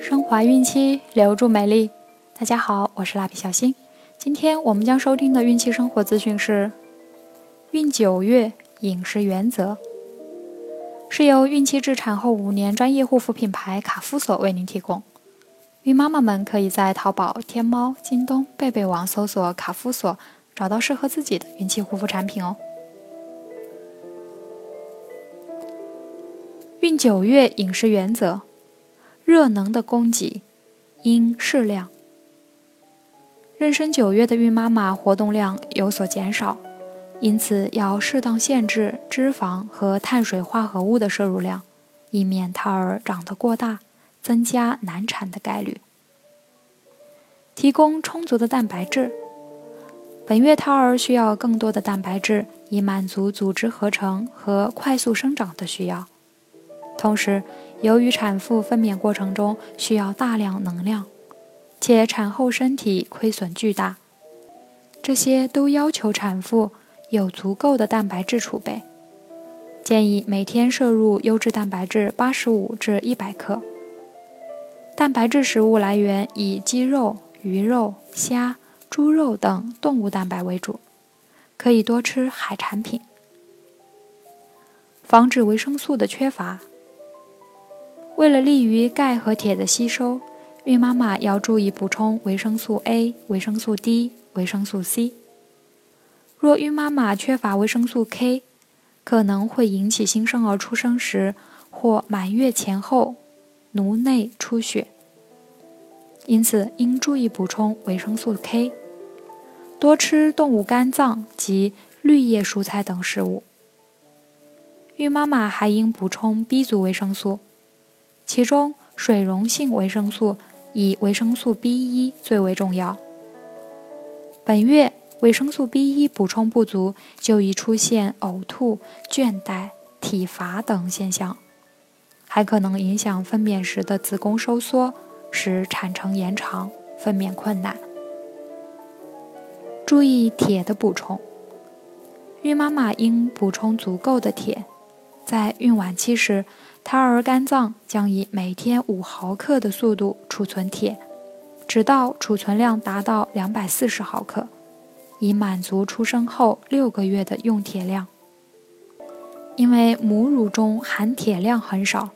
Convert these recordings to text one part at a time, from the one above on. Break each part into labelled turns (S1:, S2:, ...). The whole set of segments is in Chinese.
S1: 升华孕期，留住美丽。大家好，我是蜡笔小新。今天我们将收听的孕期生活资讯是：孕九月饮食原则，是由孕期至产后五年专业护肤品牌卡夫索为您提供。孕妈妈们可以在淘宝、天猫、京东、贝贝网搜索卡夫索，找到适合自己的孕期护肤产品哦。孕九月饮食原则：热能的供给应适量。妊娠九月的孕妈妈活动量有所减少，因此要适当限制脂肪和碳水化合物的摄入量，以免胎儿长得过大，增加难产的概率。提供充足的蛋白质。本月胎儿需要更多的蛋白质，以满足组织合成和快速生长的需要。同时，由于产妇分娩过程中需要大量能量，且产后身体亏损巨大，这些都要求产妇有足够的蛋白质储备。建议每天摄入优质蛋白质八十五至一百克。蛋白质食物来源以鸡肉、鱼肉、虾、猪肉等动物蛋白为主，可以多吃海产品。防止维生素的缺乏。为了利于钙和铁的吸收，孕妈妈要注意补充维生素 A、维生素 D、维生素 C。若孕妈妈缺乏维生素 K，可能会引起新生儿出生时或满月前后颅内出血，因此应注意补充维生素 K。多吃动物肝脏及绿叶蔬菜等食物。孕妈妈还应补充 B 族维生素。其中，水溶性维生素以维生素 B1 最为重要。本月维生素 B1 补充不足，就易出现呕吐、倦怠、体乏等现象，还可能影响分娩时的子宫收缩，使产程延长、分娩困难。注意铁的补充，孕妈妈应补充足够的铁，在孕晚期时。胎儿肝脏将以每天五毫克的速度储存铁，直到储存量达到两百四十毫克，以满足出生后六个月的用铁量。因为母乳中含铁量很少，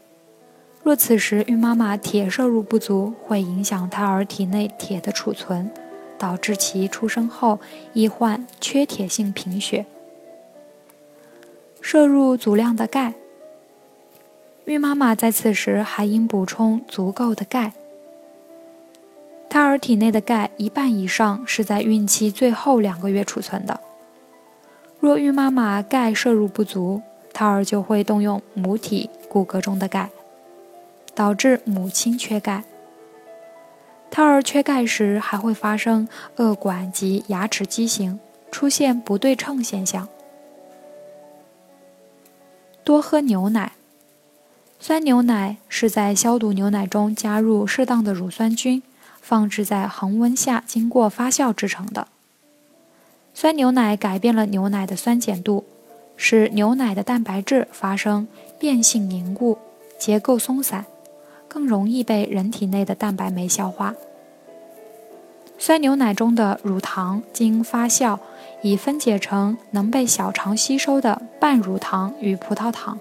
S1: 若此时孕妈妈铁摄入不足，会影响胎儿体内铁的储存，导致其出生后易患缺铁性贫血。摄入足量的钙。孕妈妈在此时还应补充足够的钙。胎儿体内的钙一半以上是在孕期最后两个月储存的。若孕妈妈钙摄入不足，胎儿就会动用母体骨骼中的钙，导致母亲缺钙。胎儿缺钙时还会发生颚管及牙齿畸形，出现不对称现象。多喝牛奶。酸牛奶是在消毒牛奶中加入适当的乳酸菌，放置在恒温下经过发酵制成的。酸牛奶改变了牛奶的酸碱度，使牛奶的蛋白质发生变性凝固，结构松散，更容易被人体内的蛋白酶消化。酸牛奶中的乳糖经发酵，已分解成能被小肠吸收的半乳糖与葡萄糖。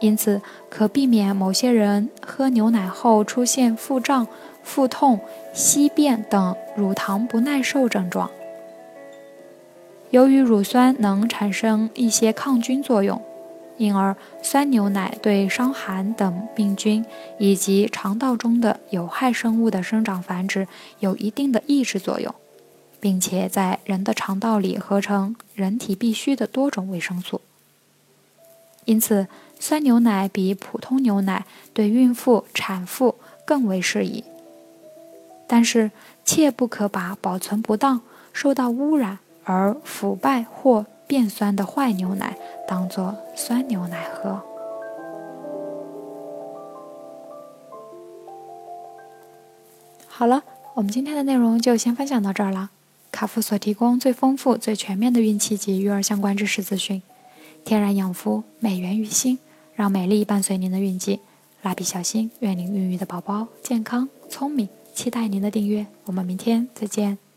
S1: 因此，可避免某些人喝牛奶后出现腹胀、腹痛、稀便等乳糖不耐受症状。由于乳酸能产生一些抗菌作用，因而酸牛奶对伤寒等病菌以及肠道中的有害生物的生长繁殖有一定的抑制作用，并且在人的肠道里合成人体必需的多种维生素。因此。酸牛奶比普通牛奶对孕妇、产妇更为适宜，但是切不可把保存不当、受到污染而腐败或变酸的坏牛奶当做酸牛奶喝。好了，我们今天的内容就先分享到这儿了。卡夫所提供最丰富、最全面的孕期及育儿相关知识资讯，天然养肤，美源于心。让美丽伴随您的孕期，蜡笔小新，愿您孕育的宝宝健康聪明，期待您的订阅。我们明天再见。